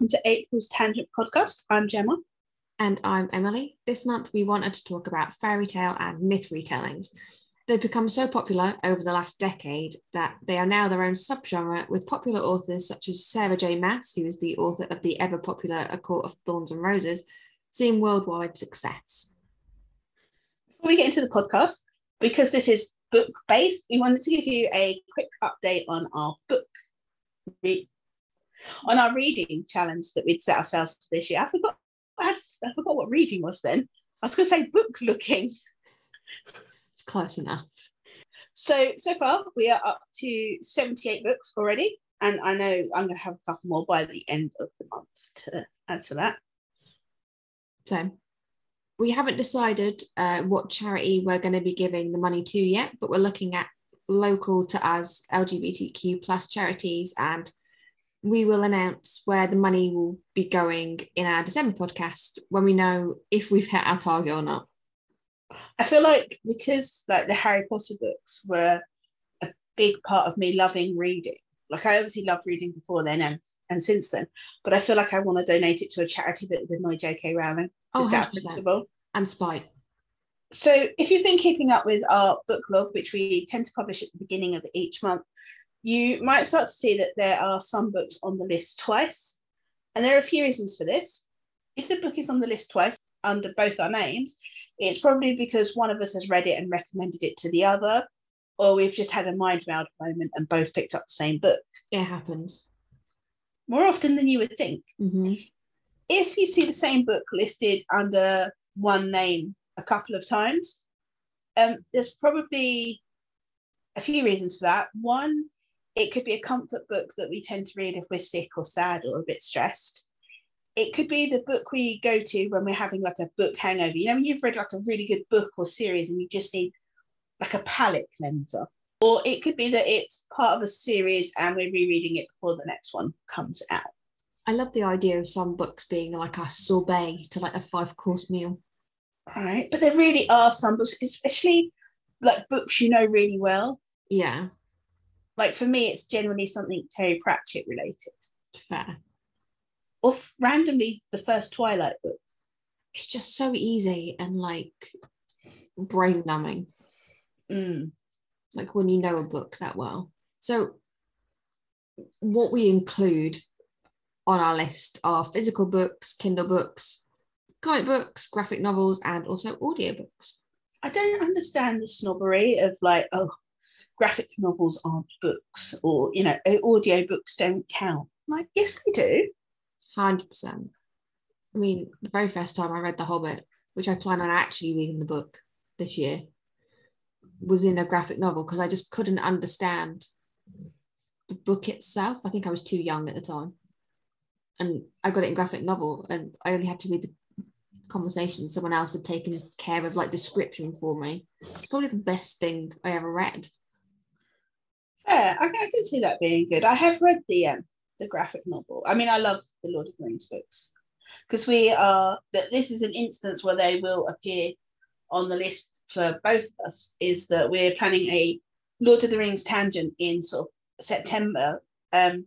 welcome to April's Tangent Podcast. I'm Gemma. And I'm Emily. This month we wanted to talk about fairy tale and myth retellings. They've become so popular over the last decade that they are now their own subgenre, with popular authors such as Sarah J. Maas, who is the author of the ever popular A Court of Thorns and Roses, seeing worldwide success. Before we get into the podcast, because this is book based, we wanted to give you a quick update on our book re- on our reading challenge that we'd set ourselves for this year. I forgot I, forgot what reading was then. I was going to say book looking. It's close enough. So so far we are up to 78 books already. And I know I'm going to have a couple more by the end of the month to add to that. So we haven't decided uh, what charity we're going to be giving the money to yet, but we're looking at local to us LGBTQ plus charities and we will announce where the money will be going in our December podcast when we know if we've hit our target or not. I feel like because like the Harry Potter books were a big part of me loving reading. Like I obviously loved reading before then and, and since then, but I feel like I want to donate it to a charity that would annoy J.K. Rowling. Oh, just out of principle. And spite. So if you've been keeping up with our book log, which we tend to publish at the beginning of each month, you might start to see that there are some books on the list twice. And there are a few reasons for this. If the book is on the list twice under both our names, it's probably because one of us has read it and recommended it to the other, or we've just had a mind meld moment and both picked up the same book. It happens. More often than you would think. Mm-hmm. If you see the same book listed under one name a couple of times, um, there's probably a few reasons for that. One it could be a comfort book that we tend to read if we're sick or sad or a bit stressed. It could be the book we go to when we're having like a book hangover. You know, you've read like a really good book or series and you just need like a palate cleanser. Or it could be that it's part of a series and we're rereading it before the next one comes out. I love the idea of some books being like a sorbet to like a five course meal. Right. But there really are some books, especially like books you know really well. Yeah. Like for me, it's generally something Terry Pratchett related. Fair. Or randomly, the first Twilight book. It's just so easy and like brain numbing. Mm. Like when you know a book that well. So, what we include on our list are physical books, Kindle books, comic books, graphic novels, and also audiobooks. I don't understand the snobbery of like, oh, graphic novels aren't books or you know uh, audio books don't count. Like yes they do. 100% i mean the very first time i read the hobbit which i plan on actually reading the book this year was in a graphic novel because i just couldn't understand the book itself. I think i was too young at the time. And i got it in graphic novel and i only had to read the conversation. Someone else had taken care of like description for me. It's probably the best thing i ever read can see that being good. I have read the um, the graphic novel. I mean, I love the Lord of the Rings books because we are that this is an instance where they will appear on the list for both of us. Is that we're planning a Lord of the Rings tangent in sort of September um,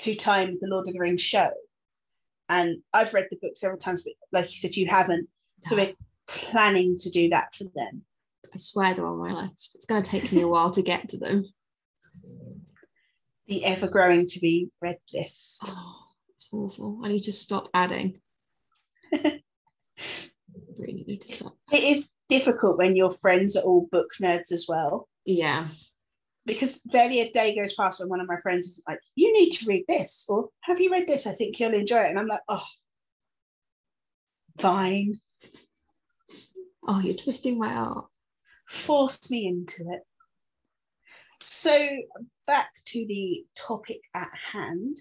to time the Lord of the Rings show. And I've read the book several times, but like you said, you haven't. So we're planning to do that for them. I swear they're on my list. It's going to take me a while to get to them. The ever growing to be read list. Oh, it's awful. I need to stop adding. really need to stop. It is difficult when your friends are all book nerds as well. Yeah. Because barely a day goes past when one of my friends is like, you need to read this, or have you read this? I think you'll enjoy it. And I'm like, oh, fine. Oh, you're twisting my arm Force me into it. So, back to the topic at hand.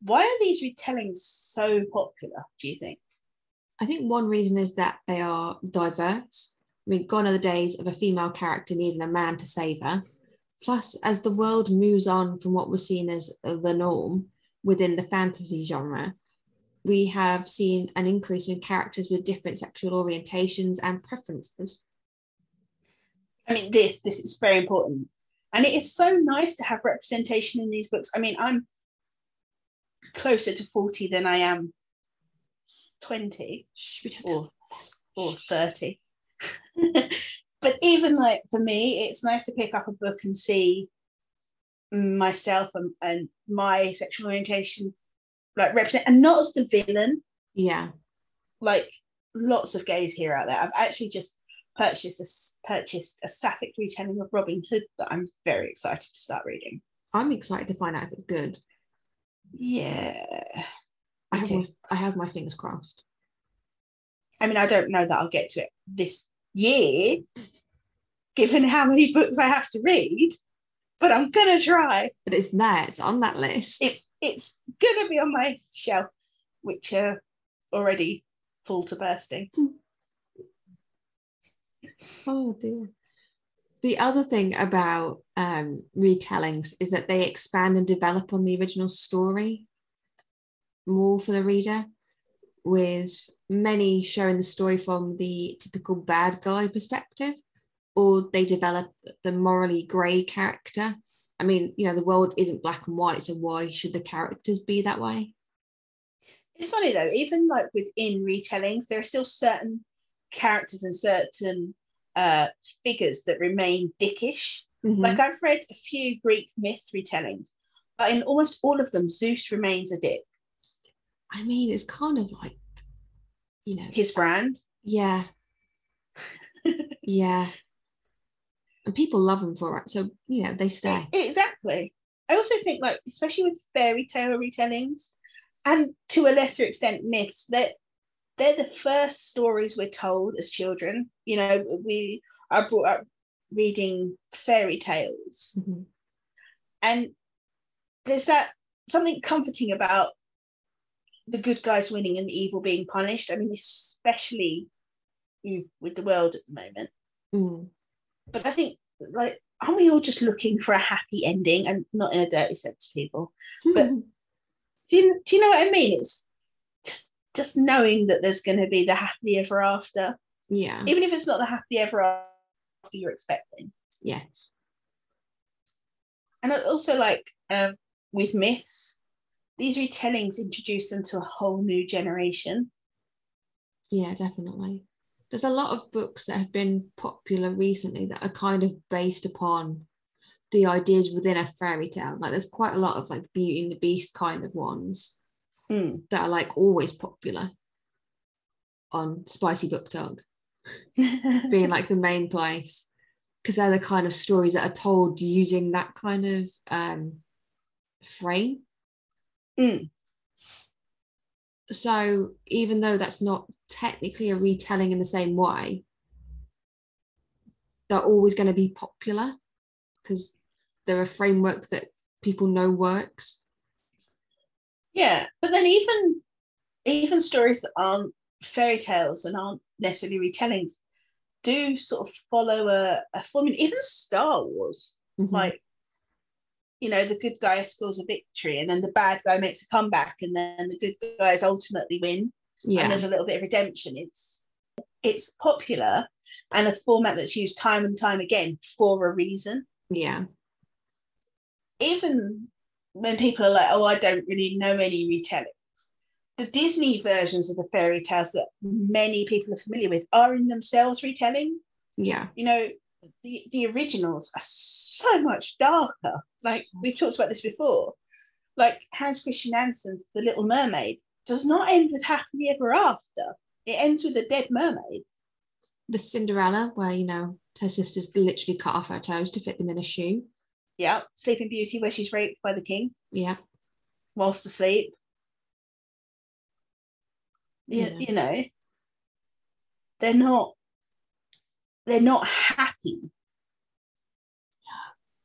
Why are these retellings so popular, do you think? I think one reason is that they are diverse. I mean, gone are the days of a female character needing a man to save her. Plus, as the world moves on from what was seen as the norm within the fantasy genre, we have seen an increase in characters with different sexual orientations and preferences. I mean, this this is very important, and it is so nice to have representation in these books. I mean, I'm closer to 40 than I am 20 Shh, or or 30. but even like for me, it's nice to pick up a book and see myself and, and my sexual orientation like represent and not as the villain. Yeah. Like lots of gays here out there. I've actually just purchased a, purchased a sapphic retelling of robin hood that i'm very excited to start reading. I'm excited to find out if it's good. Yeah. I have my, i have my fingers crossed. I mean i don't know that i'll get to it this year given how many books i have to read but i'm gonna try. But it's there it's on that list. It's it's gonna be on my shelf which are already full to bursting hmm. Oh dear. The other thing about um, retellings is that they expand and develop on the original story more for the reader with many showing the story from the typical bad guy perspective or they develop the morally grey character. I mean you know the world isn't black and white so why should the characters be that way? It's funny though, even like within retellings, there are still certain characters and certain uh, figures that remain dickish. Mhm. Like I've read a few Greek myth retellings, but in almost all of them, Zeus remains a dick. i mean it's kind of like you know His brand. yeah yeah and people love them for it so you know they stay Exactly. I also think like, especially with fairy tale retellings, and to a lesser extent myths, that they're the first stories we're told as children. You know, we are brought up reading fairy tales. Mhm. and there's that something comforting about the good guys winning and the evil being punished i mean especially with the world at the moment Mm. but i think like aren't we all just looking for a happy ending and not in a dirty sense people But- do you, do you know what i mean it's just knowing that there's going to be the happy ever after. Yeah. Even if it's not the happy ever after you're expecting. Yes. And also like um, with myths these retellings introduce them to a whole new generation. Yeah, definitely. There's a lot of books that have been popular recently that are kind of based upon the ideas within a fairy tale. Like there's quite a lot of like Beauty and the Beast kind of ones Hmm. that are like always popular on Spicy BookTok, being like the main place. Because they're the kind of stories that are told using that kind of um, frame. Mm. So even though that's not technically a retelling in the same way, they're always going to be popular because they're a framework that people know works. Yeah but then even even stories that aren't fairy tales and aren't necessarily retellings do sort of follow a, a formula. Even star wars Mhm. like you know the good guy scores a victory and then the bad guy makes a comeback and then the good guys ultimately win. Yeah. and there's a little bit of redemption. It's it's popular and a format that's used time and time again for a reason. Yeah, even when people are like oh i don't really know any retellings. The disney versions of the fairy tales that many people are familiar with are in themselves retelling. Yeah, you know the, the originals are so much darker. Like we've talked about this before. Like hans christian andersen's the little mermaid does not end with happily ever after. It ends with a dead mermaid. The Cinderella, where you know her sisters literally cut off her toes to fit them in a shoe. Yeah sleeping beauty where she's raped by the king Yeah, whilst asleep you, Yeah. you know they're not they're not happy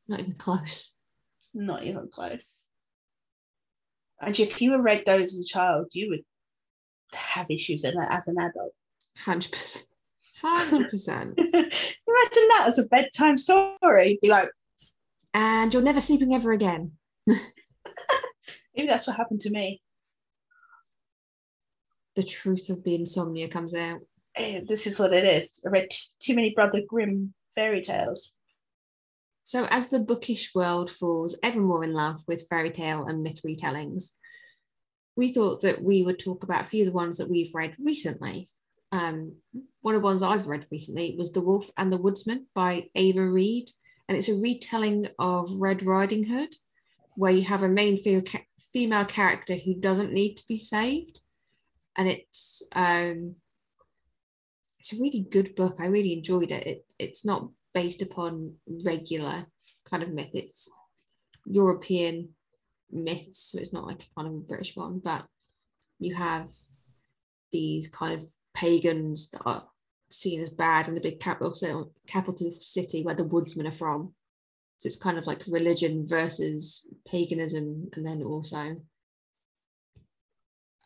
not even close. not even close and if you had read those as a child you would have issues in it as an adult Hundred percent. Hundred percent. imagine that as a bedtime story be like And you're never sleeping ever again. maybe that's what happened to me The truth of the insomnia comes out. Eh, this is what it is i read t- too many brother grimm fairy tales So, as the bookish world falls ever more in love with fairy tale and myth retellings, we thought that we would talk about a few of the ones that we've read recently. Um, one of the ones I've read recently was The Wolf and the Woodsman by Ava Reid. And it's a retelling of Red Riding Hood, where you have a main female character who doesn't need to be saved. And it's um, it's a really good book. I really enjoyed it. it. It's not based upon regular kind of myth. It's European myths, so it's not like kind of a British one, but you have these kind of pagans that are seen as bad in the big capital capital city where the woodsmen are from. So it's kind of like religion versus paganism, and then also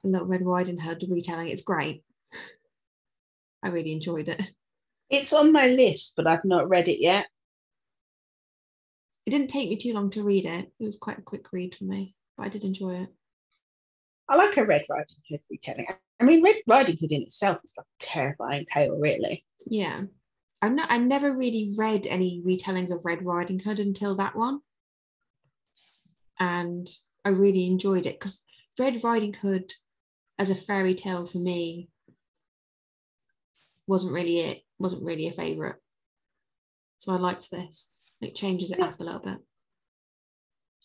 a little Red Riding Hood retelling. It's great. I really enjoyed it. It's on my list, but I've not read it yet. It didn't take me too long to read it. It was quite a quick read for me, but I did enjoy it. I like a Red Riding Hood retelling. I mean, Red Riding Hood in itself is like a terrifying tale, really. Yeah. I'm not, I never really read any retellings of Red Riding Hood until that one. And I really enjoyed it because Red Riding Hood as a fairy tale for me wasn't really it, wasn't really a favourite. So I liked this. It changes it up a little bit.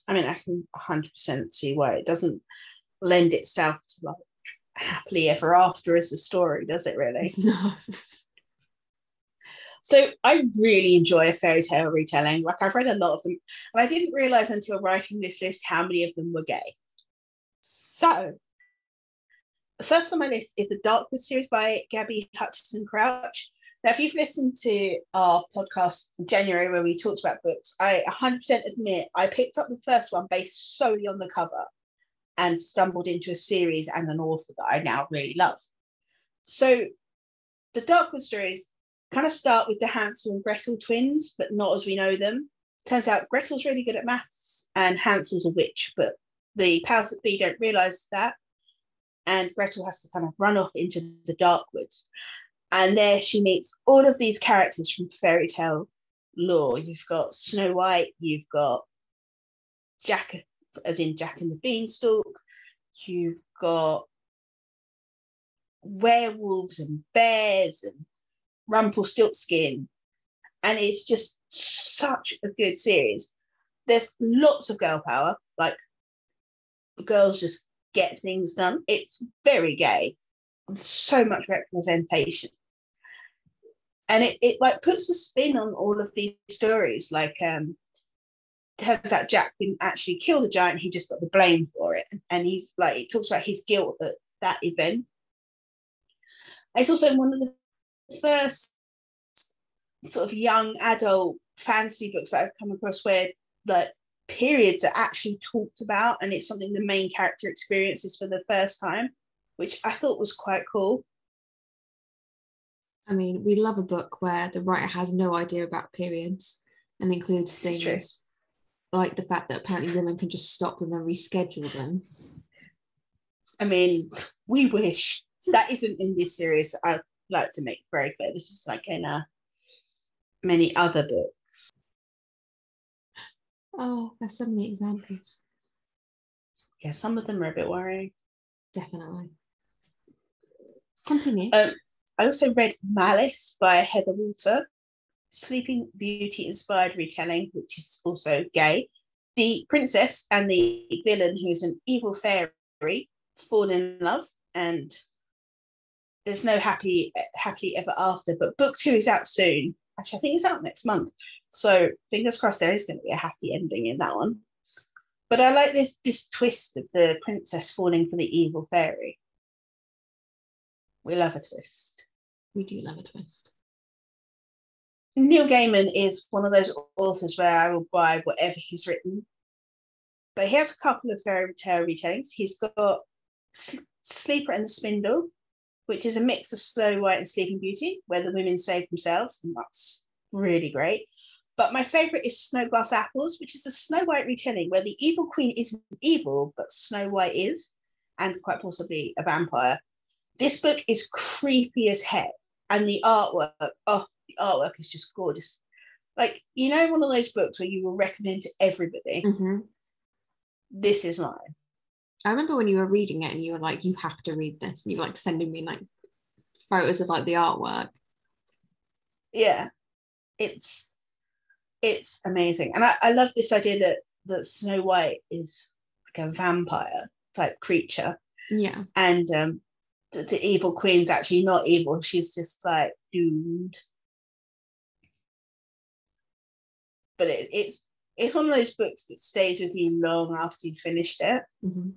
I mean, I can 100% see why it doesn't lend itself to like happily ever after as a story, does it really? No. so I really enjoy a fairy tale retelling. Like I've read a lot of them, and I didn't realize until writing this list how many of them were gay. So the first on my list is the Darkwood series by Gabby Hutchinson Crouch. Now, if you've listened to our podcast in January where we talked about books, I 100% admit I picked up the first one based solely on the cover and stumbled into a series and an author that I now really love. So, the Darkwood stories kind of start with the Hansel and Gretel twins, but not as we know them. Turns out Gretel's really good at maths and Hansel's a witch, but the powers that be don't realize that. And Gretel has to kind of run off into the dark woods. And there she meets all of these characters from fairy tale lore. You've got Snow White, you've got Jack, as in Jack and the Beanstalk, you've got werewolves and bears and Rumpelstiltskin. And it's just such a good series. There's lots of girl power, like girls just get things done. It's very gay, so much representation and it, it like puts a spin on all of these stories like um turns out jack didn't actually kill the giant he just got the blame for it. And he's like it talks about his guilt at that event. It's also one of the first sort of young adult fantasy books that i've come across where like periods are actually talked about and it's something the main character experiences for the first time which i thought was quite cool. I mean, we love a book where the writer has no idea about periods and includes things like the fact that apparently women can just stop them and reschedule them. I mean, we wish that isn't in this series. I'd like to make very clear this is like in uh, many other books. Oh, there's so many examples. Yeah, some of them are a bit worrying. Definitely. Continue. Um, I also read Malice by Heather Walter, Sleeping Beauty inspired retelling, which is also gay. The princess and the villain, who is an evil fairy, fall in love, and there's no happy happily ever after. But book two is out soon. Actually, I think it's out next month. So fingers crossed there is going to be a happy ending in that one. But I like this this twist of the princess falling for the evil fairy. We love a twist we do love a twist. Neil Gaiman is one of those authors where I will buy whatever he's written. But he has a couple of fairy tale retellings. He's got Sleeper and the Spindle, which is a mix of Snow White and Sleeping Beauty, where the women save themselves, and that's really great. But my favourite is Snowglass Apples, which is a Snow White retelling where the evil queen isn't evil, but Snow White is, and quite possibly a vampire. This book is creepy as heck and the artwork oh artwork is just gorgeous like you know one of those books where you will recommend to everybody mm-hmm. this is mine I remember when you were reading it and you were like, you have to read this. And you were like sending me like photos of like the artwork. Yeah. It's it's amazing. And I, I love this idea that that Snow White is like a vampire type creature. Yeah. And um the, the evil queen's actually not evil. She's just like doomed. But it, it's it's one of those books that stays with you long after you've finished it. Mm-hmm.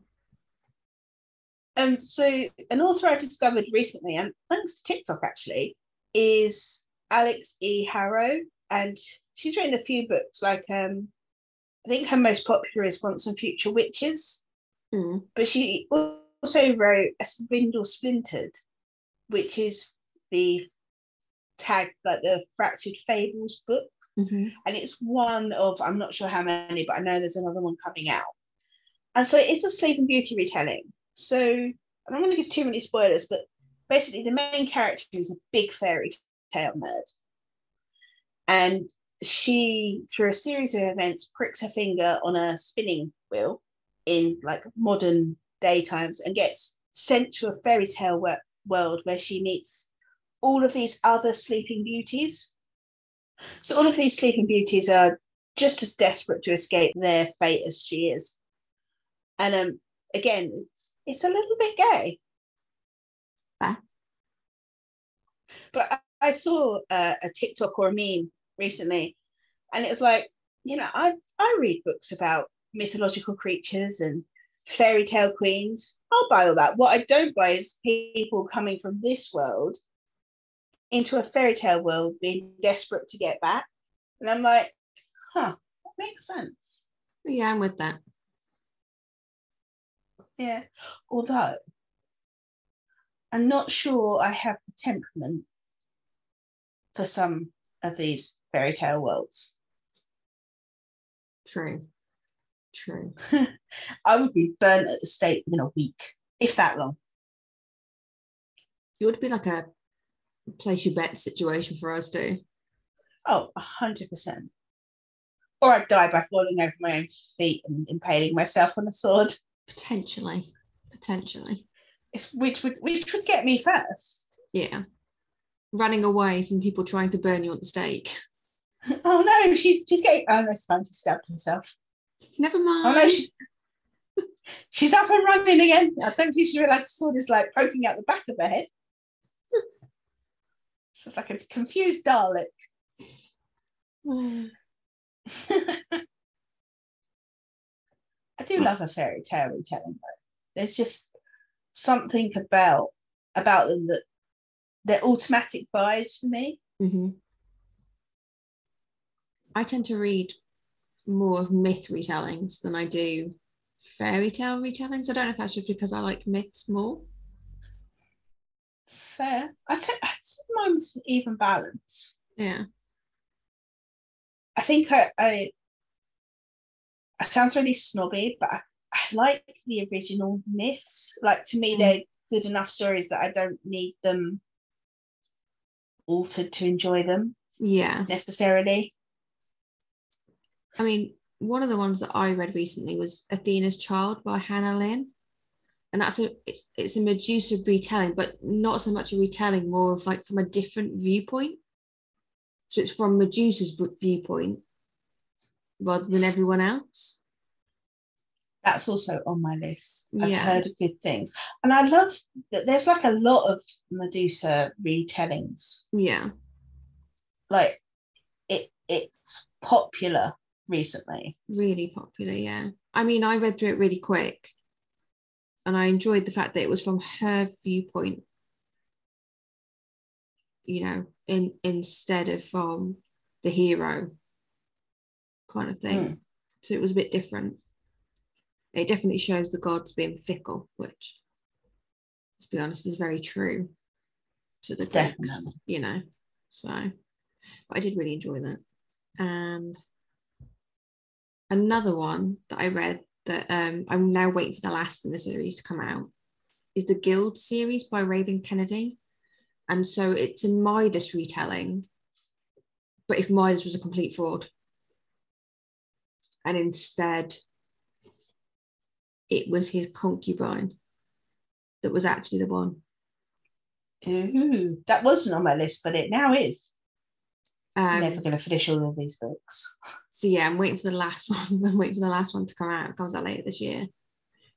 Um, so an author I discovered recently, and thanks to TikTok actually, is Alix E. Harrow, and she's written a few books. Like um, I think her most popular is Once and Future Witches, Mm. but she also wrote A Spindle Splintered, which is the tag like the Fractured Fables book, Mm-hmm. and it's one of I'm not sure how many, but I know there's another one coming out. And so it's a Sleeping Beauty retelling. So I'm going to give too many spoilers, but basically the main character is a big fairy tale nerd, and she, through a series of events, pricks her finger on a spinning wheel in like modern day times and gets sent to a fairy tale wo- world where she meets all of these other sleeping beauties. So all of these sleeping beauties are just as desperate to escape their fate as she is. And um again, it's it's a little bit gay. Fair. But I, I saw uh, a TikTok or a meme recently, and it was like, you know, I I read books about mythological creatures and fairy tale queens. I'll buy all that. What I don't buy is people coming from this world into a fairy tale world being desperate to get back. And I'm like, huh, that makes sense. Yeah, I'm with that. Yeah. Although I'm not sure I have the temperament for some of these fairy tale worlds. True. True. I would be burnt at the stake within a week, if that long. You would be like a place your bet situation for us too. Oh, a hundred percent. Or I'd die by falling over my own feet and impaling myself on a sword. Potentially. Potentially. It's which would which would get me first. Yeah. Running away from people trying to burn you at the stake. Oh no, she's she's getting oh that's fine, she stabbed herself. Never mind. Oh no, she, she's up and running again. I don't think she realised the sword is like poking out the back of her head. It's like a confused Dalek. I do love a fairy tale retelling though. There's just something about about them that they're automatic buys for me. hmm I tend to read more of myth retellings than I do fairy tale retellings. I don't know if that's just because I like myths more. Fair. I think I'd say mine's even balance. Yeah. I think I, I it sounds really snobby, but I, I like the original myths. Like to me, Mm. they're good enough stories that I don't need them altered to enjoy them Yeah. necessarily. I mean, one of the ones that I read recently was Athena's Child by Hannah Lynn. And that's a it's it's a Medusa retelling, but not so much a retelling, more of like from a different viewpoint. So it's from Medusa's viewpoint rather than everyone else. That's also on my list. I've Yeah. heard good things. And I love that there's like a lot of Medusa retellings. Yeah. Like it it's popular recently. really popular yeah i mean i read through it really quick and i enjoyed the fact that it was from her viewpoint you know in instead of from the hero kind of thing Mm. so it was a bit different it definitely shows the gods being fickle which let's be honest is very true to the Greeks, Definitely. you know so but i did really enjoy that and another one that I read that um, I'm now waiting for the last in the series to come out is the Gild series by Raven Kennedy. And so it's a Midas retelling, but if Midas was a complete fraud. And instead, it was his concubine that was actually the one. Ooh, that wasn't on my list, but it now is. I'm Um, never going to finish all of these books. so yeah, I'm waiting for the last one. I'm waiting for the last one to come out. It comes out later this year. I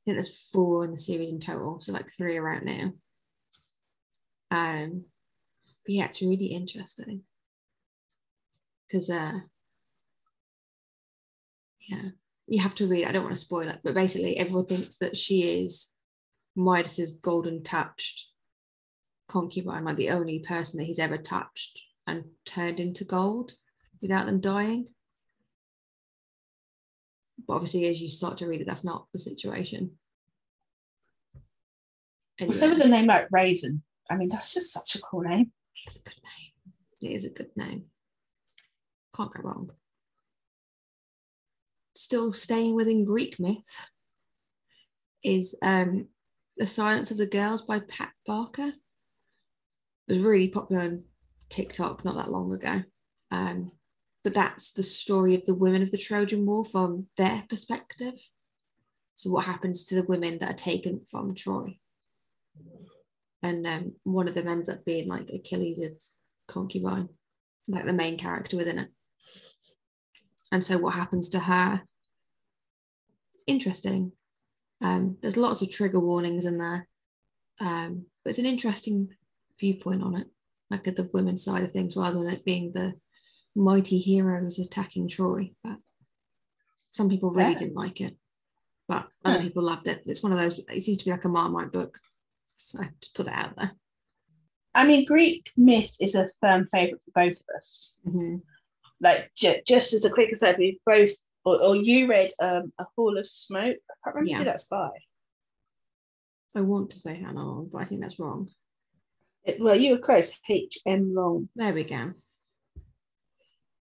think there's four in the series in total, so like three are out now. Um, but yeah, it's really interesting because uh, yeah, you have to read. I don't want to spoil it, but basically, everyone thinks that she is Midas's golden touched concubine, like the only person that he's ever touched and turned into gold without them dying. But obviously, as you start to read it, that's not the situation. And Also, with a name like Raven, I mean, that's just such a cool name. it's a good name. It is a good name. Can't go wrong. Still staying within Greek myth is um, The Silence of the Girls by Pat Barker. It was really popular on TikTok not that long ago. Um, but that's the story of the women of the Trojan War from their perspective. So, what happens to the women that are taken from Troy? And um, one of them ends up being like Achilles' concubine, like the main character within it. And so, what happens to her? It's interesting. Um, there's lots of trigger warnings in there, um, but it's an interesting viewpoint on it, like at the women's side of things, rather than it being the mighty heroes attacking Troy. But some people really Yeah. didn't like it, but other Hmm. people loved it. It's one of those. It seems to be like a Marmite book, so just put that out there. I mean, Greek myth is a firm favourite for both of us. Mhm. Like, ju- just as a quick aside, we've both, or, or you read um, A Hall of Smoke. I can't remember Yeah. who that's by. I want to say Hannah but I think that's wrong. Well, you were close, H.M. Long. There we go.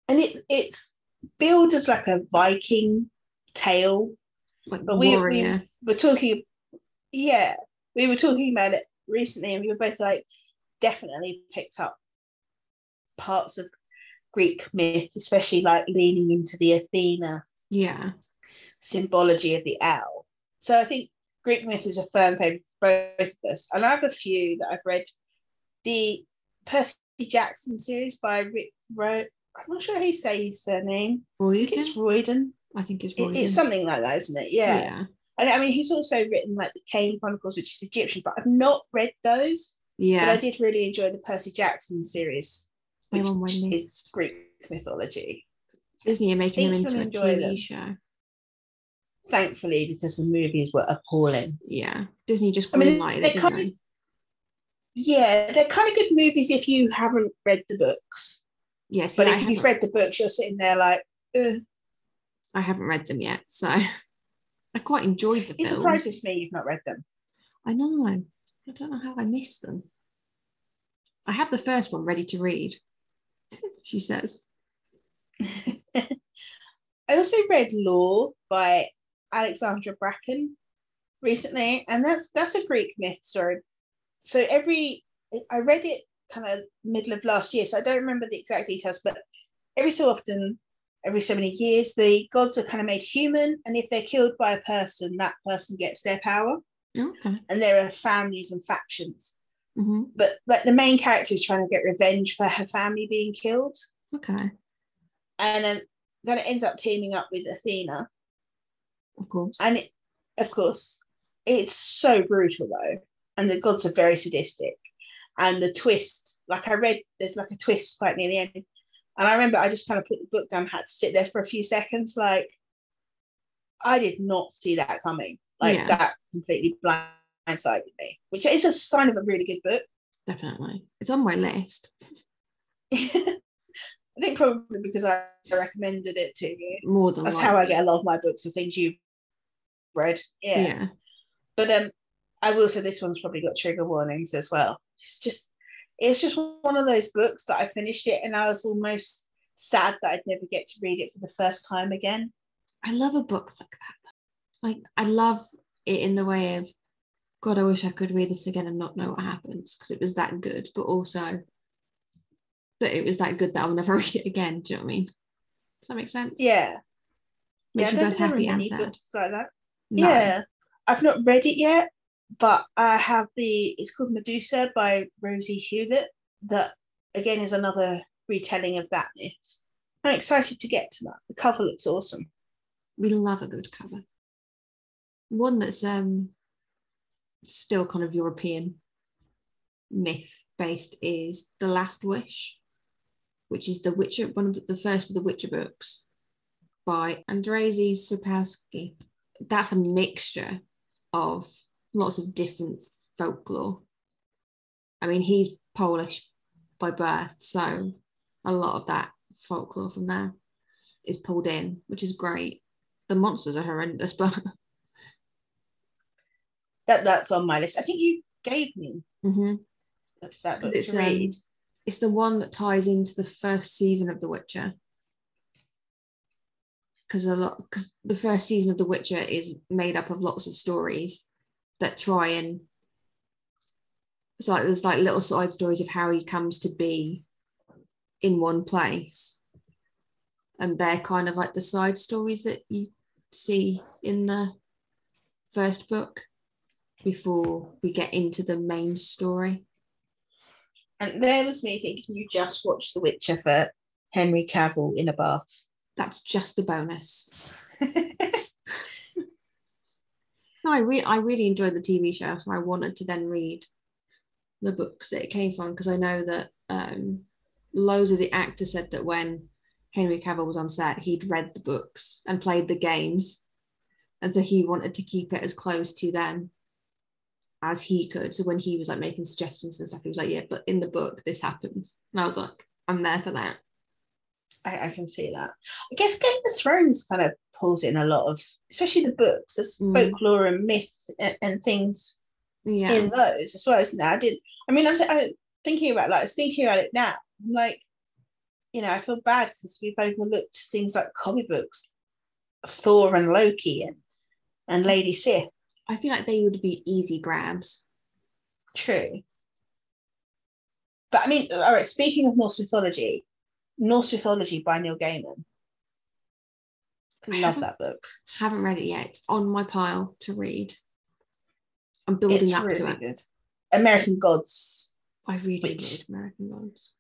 And it, it's billed as like a Viking tale. Like But we, we were talking, yeah, we were talking about it recently, and we were both like, definitely picked up parts of Greek myth, especially like leaning into the Athena yeah. symbology of the owl. So I think Greek myth is a firm favourite for both of us. And I have a few that I've read. The Percy Jackson series by Rick Ro- I'm not sure how you say his surname. Think it's Royden. Royden. I think it's It- Royden. it's something like that, isn't it? Yeah. yeah. And I mean, he's also written like the Kane Chronicles, which is Egyptian, but I've not read those. Yeah. But I did really enjoy the Percy Jackson series, which is. Greek mythology. Disney are making them into a TV them. show. Thankfully, because the movies were appalling. Yeah. Disney just I mean, it, didn't they? Yeah, they're kind of good movies if you haven't read the books. Yes, But I if you've read the books, you're sitting there like, Ugh. I haven't read them yet, so I quite enjoyed the it film. surprises me you've not read them. I know. I don't know how I missed them. I have the first one ready to read. she says. I also read Lore by Alexandra Bracken recently, and that's that's a Greek myth story. So every I read it kind of middle of last year, so I don't remember the exact details, but every so often, every so many years, the gods are kind of made human, and if they're killed by a person, that person gets their power, Okay. and there are families and factions. hmm But like the main character is trying to get revenge for her family being killed, Okay. and then then it ends up teaming up with Athena, Of course. and it, of course it's so brutal though and the gods are very sadistic and the twist like i read there's like a twist quite near the end and i remember i just kind of put the book down had to sit there for a few seconds like i did not see that coming like Yeah. that completely blindsided me which is a sign of a really good book Definitely. It's on my list. i think probably because i recommended it to you More than that's how i get a lot of my books are things you've read yeah. Yeah. But um, I will say this one's probably got trigger warnings as well. It's just, it's just one of those books that I finished it and I was almost sad that I'd never get to read it for the first time again. I love a book like that. Like I love it in the way of God, I wish I could read this again and not know what happens because it was that good, but also that it was that good that I'll never read it again. Do you know what I mean? Does that make sense? Yeah, Makes yeah. I both don't know happy and sad. like that. No. Yeah, I've not read it yet, but I have the. It's called Medusa by Rosie Hewlett. That again is another retelling of that myth. I'm excited to get to that. The cover looks awesome. We love a good cover. One that's um still kind of European myth based is The Last Wish, which is the Witcher, one of the, the first of the Witcher books by Andrzej Sapkowski. That's a mixture of lots of different folklore. I mean, he's Polish by birth, so a lot of that folklore from there is pulled in, which is great. The monsters are horrendous, but that that's on my list. I think you gave me mm-hmm. that, that book it's, to read. Um, it's the one that ties into the first season of The Witcher. Because a lot, because the first season of The Witcher is made up of lots of stories that try and it's like there's like little side stories of how he comes to be in one place, and they're kind of like the side stories that you see in the first book before we get into the main story. And there was me thinking you just watched The Witcher for Henry Cavill in a bath. That's just a bonus. no, I really, I really enjoyed the TV show, so I wanted to then read the books that it came from because I know that um, loads of the actors said that when Henry Cavill was on set, he'd read the books and played the games, and so he wanted to keep it as close to them as he could. So when he was like making suggestions and stuff, he was like, "Yeah, but in the book, this happens," and I was like, "I'm there for that." I, I can see that. I guess Game of Thrones kind of pulls in a lot of, especially the books, there's Mm. folklore and myth and, and things Yeah, in those as well, isn't there? I didn't, I mean, I'm, I was thinking about like I was thinking about it now. I'm like, you know, I feel bad because we've overlooked things like comic books, Thor and Loki and and Lady Sif. I feel like they would be easy grabs. True. But I mean, all right. Speaking of Norse mythology, Norse mythology by Neil Gaiman. I Love that book. Haven't read it yet. It's on my pile to read. I'm building It's up really to it. good. American Gods. I really Which- did American Gods.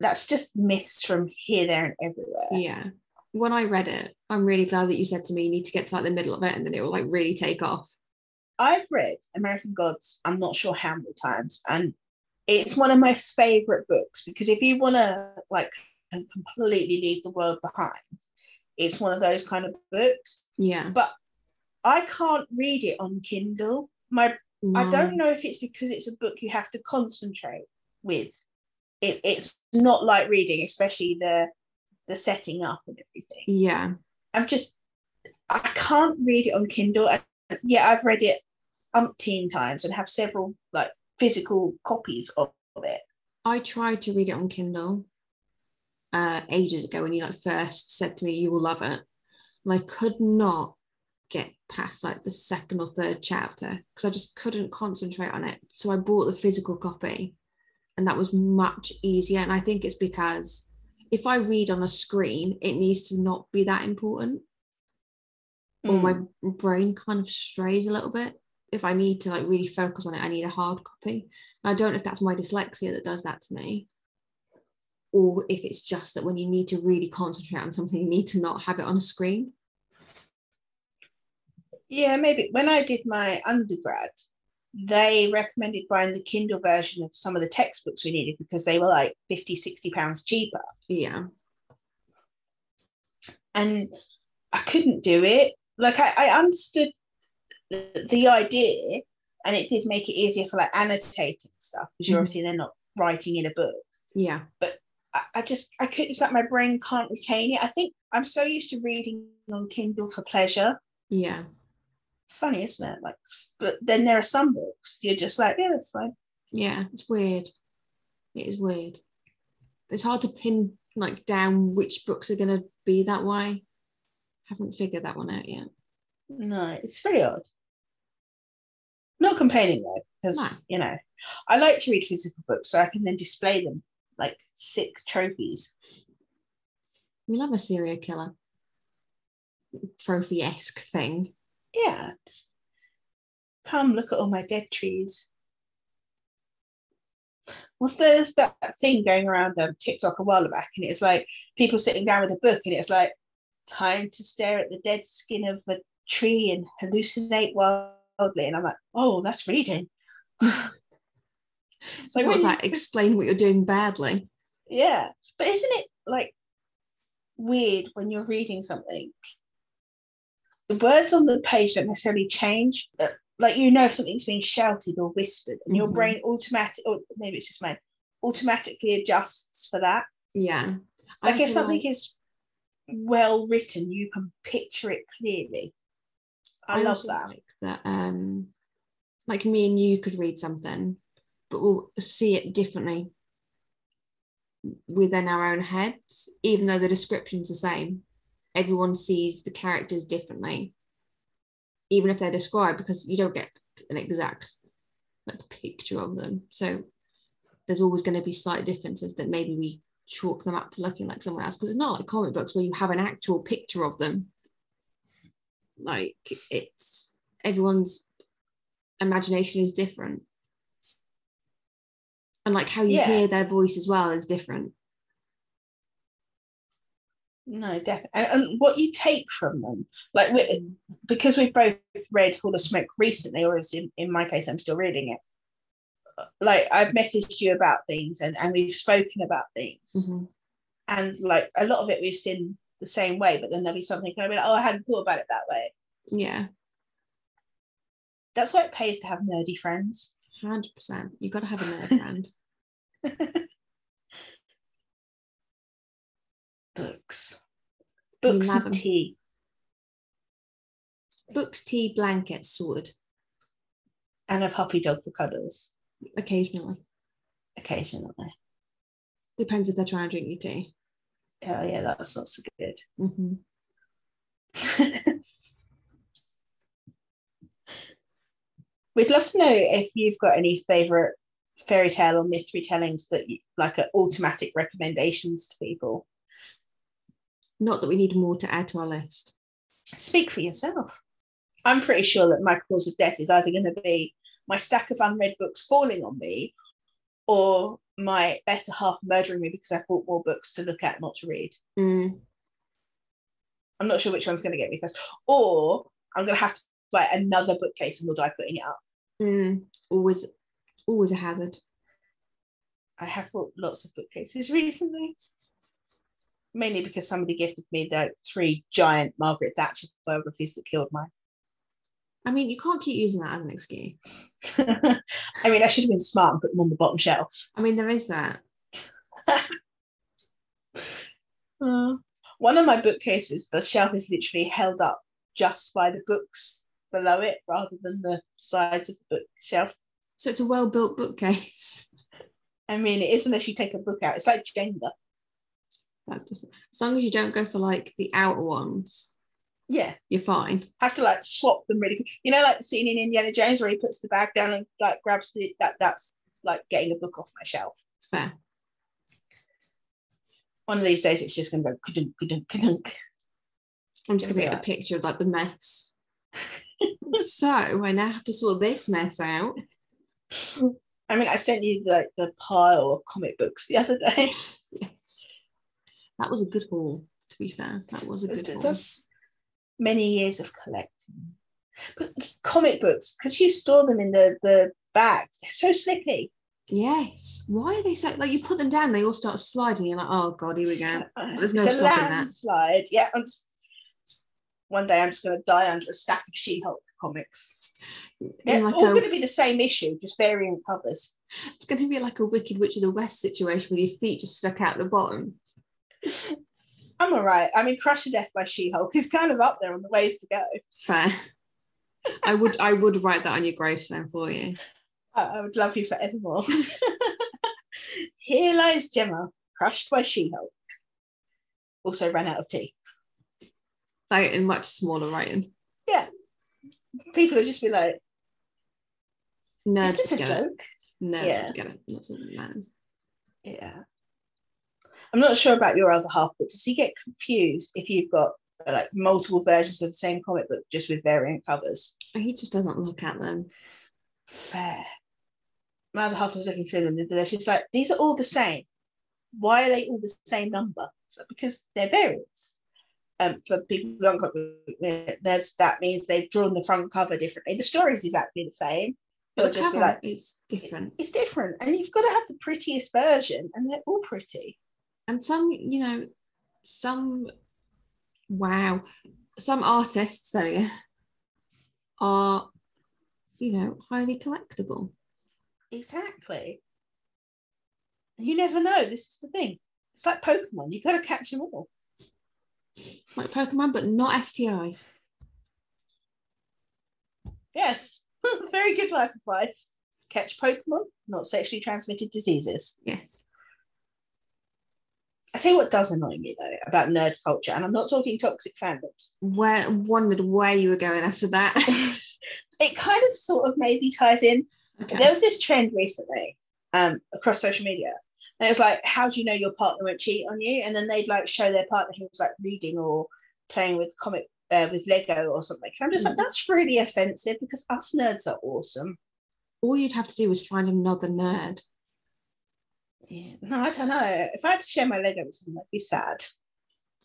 That's just myths from here, there, and everywhere. Yeah. When I read it, I'm really glad that you said to me you need to get to like the middle of it and then it will like really take off. I've read American Gods, I'm not sure how many times, and it's one of my favorite books because if you want to like completely leave the world behind, it's one of those kind of books. Yeah. But I can't read it on Kindle. My I don't know if it's because it's a book you have to concentrate with. It, it's not like reading, especially the the setting up and everything. Yeah. I'm just I can't read it on Kindle. And yeah, I've read it umpteen times and have several like physical copies of, of it. I tried to read it on Kindle uh ages ago when you like first said to me you will love it. And I could not get past like the second or third chapter because I just couldn't concentrate on it. So I bought the physical copy and that was much easier. And I think it's because if I read on a screen, it needs to not be that important. Or my Mm. brain kind of strays a little bit. If I need to like really focus on it, I need a hard copy. And I don't know if that's my dyslexia that does that to me. Or if it's just that when you need to really concentrate on something, you need to not have it on a screen. Yeah, maybe when I did my undergrad, they recommended buying the Kindle version of some of the textbooks we needed because they were like 50, 60 pounds cheaper. Yeah. And I couldn't do it. Like I, I understood the, the idea and it did make it easier for like annotating stuff because you're Mhm. obviously they're not writing in a book. Yeah. I, I just I couldn't it's like my brain can't retain it. I think I'm so used to reading on Kindle for pleasure. Yeah. Funny, isn't it? Like but then there are some books you're just like, yeah, that's fine. Yeah. It's weird. It is weird. It's hard to pin like down which books are gonna be that way. Haven't figured that one out yet. No, it's very odd. Not complaining though, because No. you know, I like to read physical books so I can then display them like sick trophies. We love a serial killer trophy esque thing. Yeah, just Come look at all my dead trees. Was there's that thing going around on TikTok a while back, and it's like people sitting down with a book, and it's like time to stare at the dead skin of a tree and hallucinate wildly. And I'm like, oh, that's reading. so what's that? Explain what you're doing badly. Yeah, but isn't it like weird when you're reading something? The words on the page don't necessarily change, but like you know if something's being shouted or whispered, and mm-hmm. your brain automatic, or maybe it's just mine, automatically adjusts for that. Yeah. Like if something like... is well written, you can picture it clearly. I, I love that. Like that. Um, like me and you could read something, but we'll see it differently within our own heads, even though the description's the same. Everyone sees the characters differently, even if they're described, because you don't get an exact like picture of them. So there's always going to be slight differences that maybe we chalk them up to looking like someone else because it's not like comic books where you have an actual picture of them like it's everyone's imagination is different and like how you yeah. hear their voice as well is different no definitely and, and what you take from them like we, because we've both read hall of smoke recently or as in, in my case i'm still reading it like I've messaged you about things and, and we've spoken about things. Mm-hmm. And like a lot of it we've seen the same way, but then there'll be something kind of like, oh, I hadn't thought about it that way. Yeah. That's why it pays to have nerdy friends. 100%. You've got to have a nerd friend. Books. Books and them. tea. Books, tea, blanket, sword. And a puppy dog for cuddles. Occasionally. Occasionally. Depends if they're trying to drink your tea. Oh yeah, that's not so good. Mm-hmm. We'd love to know if you've got any favourite fairy tale or myth retellings that you, like are automatic recommendations to people. Not that we need more to add to our list. Speak for yourself. I'm pretty sure that my cause of death is either going to be my stack of unread books falling on me or my better half murdering me because I bought more books to look at, not to read. Mm. I'm not sure which one's going to get me first. Or I'm going to have to buy another bookcase and we'll die putting it up. Mm. Always, always a hazard. I have bought lots of bookcases recently, mainly because somebody gifted me the three giant Margaret Thatcher biographies that killed mine. I mean, you can't keep using that as an excuse. I mean, I should have been smart and put them on the bottom shelf. I mean, there is that. uh, one of my bookcases, the shelf is literally held up just by the books below it rather than the sides of the bookshelf. So it's a well built bookcase. I mean, it is unless you take a book out. It's like Jenga. As long as you don't go for like the outer ones yeah, you're fine. I have to like swap them really. Quick. You know, like the scene in Indiana Jones where he puts the bag down and like grabs the that. That's like getting a book off my shelf. Fair. One of these days, it's just going to go ka-dunk, ka-dunk, ka-dunk. I'm just going to get a picture of like the mess. so I now have to sort this mess out. I mean, I sent you the the pile of comic books the other day. yes, that was a good haul. To be fair, that was a good haul. That's many years of collecting. But comic books, because you store them in the the bags, they're so slippy. Yes. Why are they so like you put them down, they all start sliding. You're like, oh god, here we go. Uh, There's no stopping that. Slide. Yeah. I'm just one day I'm just gonna die under a stack of She-Hulk comics. They're like all a, going to be the same issue, just varying covers. It's going to be like a Wicked Witch of the West situation with your feet just stuck out the bottom. I'm all right. I mean, Crush to Death by She-Hulk is kind of up there on the ways to go. Fair. I would I would write that on your gravestone for you. I, I would love you forevermore. Here lies Gemma, crushed by She-Hulk. Also ran out of tea. Like in much smaller writing. Yeah. People would just be like, Nerds is this a joke? Nerds yeah. get it. That's what matters. Yeah. I'm not sure about your other half, but does he get confused if you've got like multiple versions of the same comic book just with variant covers. He just doesn't look at them. Fair. My other half was looking through them the other day. She's like, these are all the same. Why are they all the same number? So because they're variants. Um, for people who don't know, there's that means they've drawn the front cover differently. The story is exactly the same. But just cover like is different. it's different, and you've got to have the prettiest version, and they're all pretty. And some, you know, some wow, some artists though are, you know, highly collectible. Exactly. You never know. This is the thing. It's like Pokemon. You've got to catch them all. Like Pokemon, but not STIs. Yes. Very good life advice. Catch Pokemon, not sexually transmitted diseases. Yes. I tell you what does annoy me though about nerd culture, and I'm not talking toxic fandoms. Where wondered where you were going after that. It kind of sort of maybe ties in. okay. There was this trend recently um, across social media, and it was like, how do you know your partner won't cheat on you? And then they'd like show their partner who was like reading or playing with comic uh, with Lego or something. And I'm just like, Mm. that's really offensive because us nerds are awesome. All you'd have to do was find another nerd. Yeah. No, I don't know. If I had to share my Lego with someone, I'd be sad.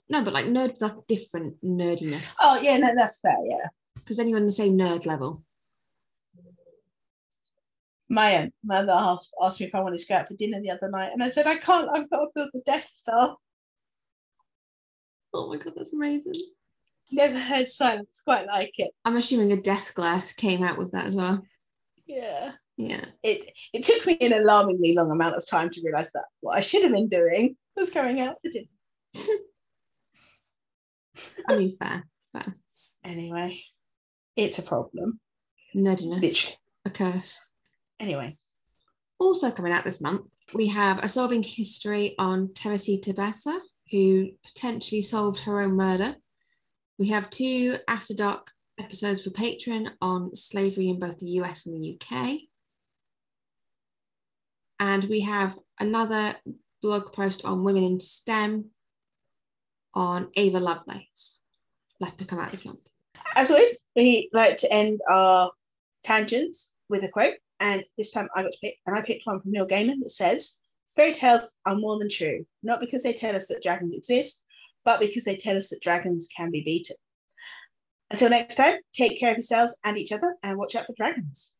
No, but like nerd like different nerdiness. Oh yeah, no, that's fair. Yeah. Because then you're on the same nerd level. My um, my asked me if I wanted to go out for dinner the other night, and I said I can't. I've got to build the Death Star. Oh my god, that's amazing. Never heard silence quite like it. I'm assuming a death glass came out with that as well. Yeah. Yeah. It it took me an alarmingly long amount of time to realise that what I should have been doing was going out for dinner. I mean fair, fair. Anyway, it's a problem. Nerdiness. Literally. A curse. Anyway, Also coming out this month, we have a solving history on Teresita Basa, who potentially solved her own murder. We have two After Dark episodes for Patreon on slavery in both the US and the UK. And we have another blog post on women in STEM on Ada Lovelace, left to come out this month. as always, we like to end our tangents with a quote. And this time I got to pick, and I picked one from Neil Gaiman that says, Fairy tales are more than true, not because they tell us that dragons exist, but because they tell us that dragons can be beaten. Until next time, take care of yourselves and each other and watch out for dragons.